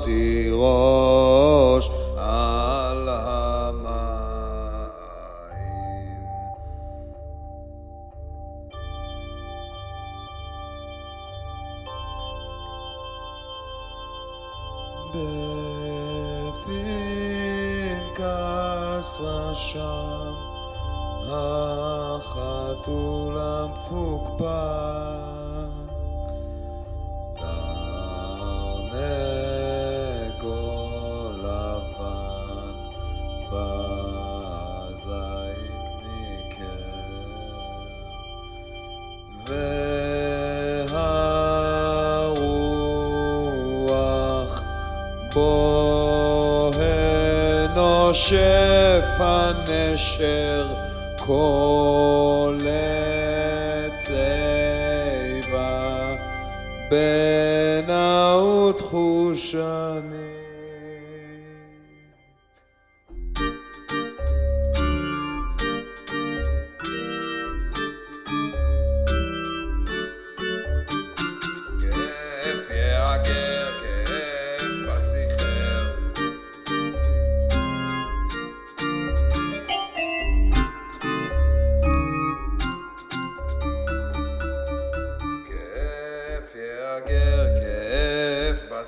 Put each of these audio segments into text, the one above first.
שמתי ראש על המים. בפנקס רשם החתול המפוקפק בוהה נושף הנשר כל בנאות חושני כיף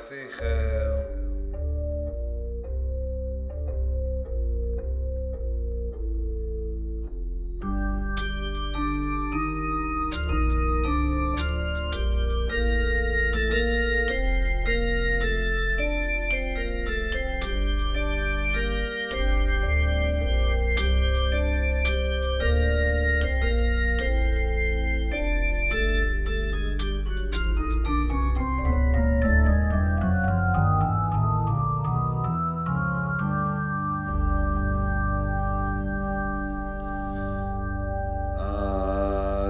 zich. Uh,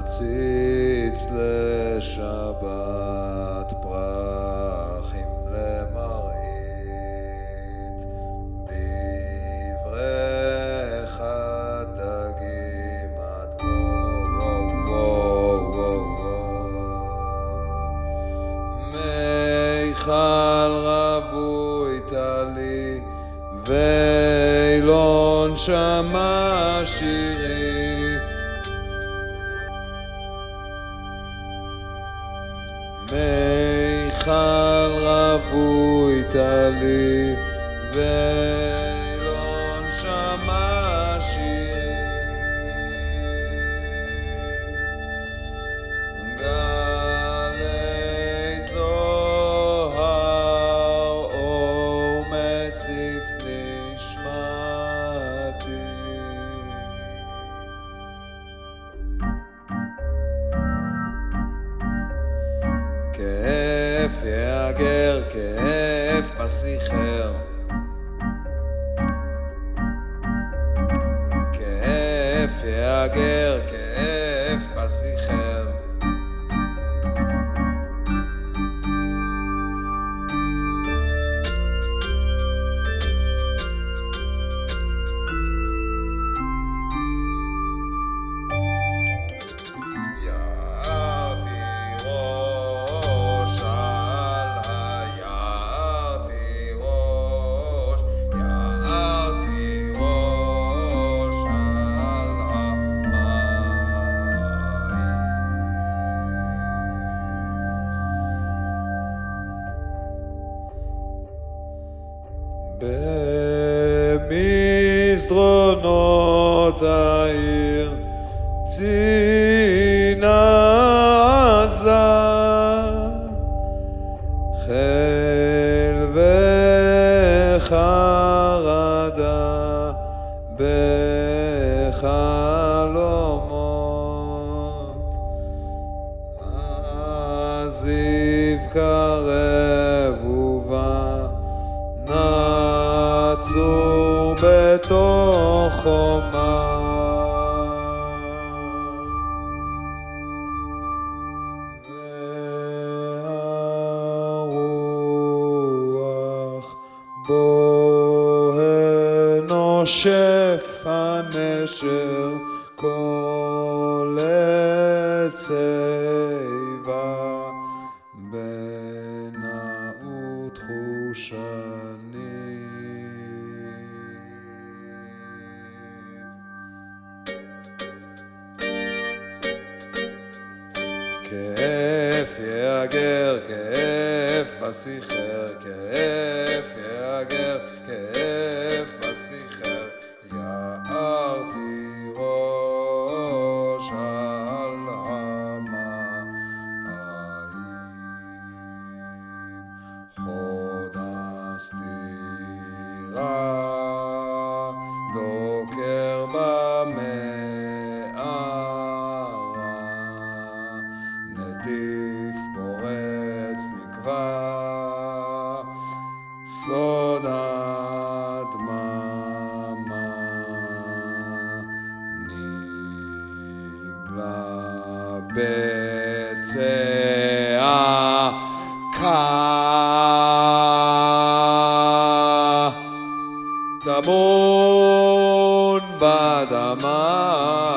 עציץ לשבת פרחים למראית בברך הדגים עד וואו וואו מיכל רווי טלי ואילון שמע שירי רווי טלי ואילון שמע כאף בשיחר כאף יהגר, כאף במסדרונות העיר. צינה עזה חיל וחרדה חומה sicher kefer ger kefer טמון באדמה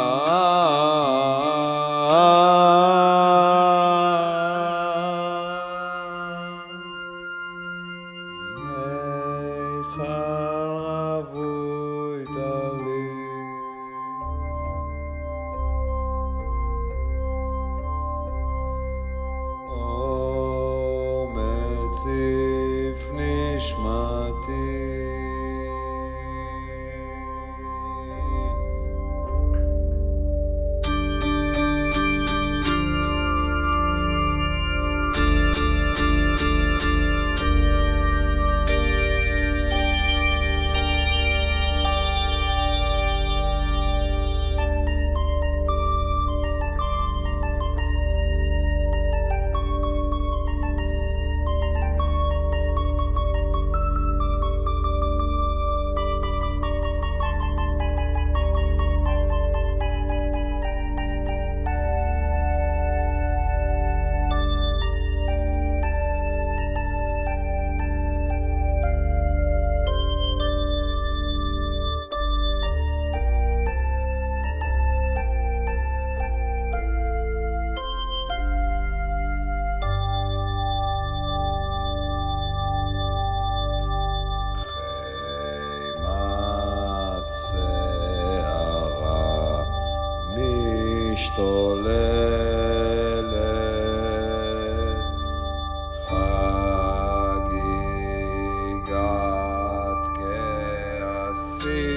see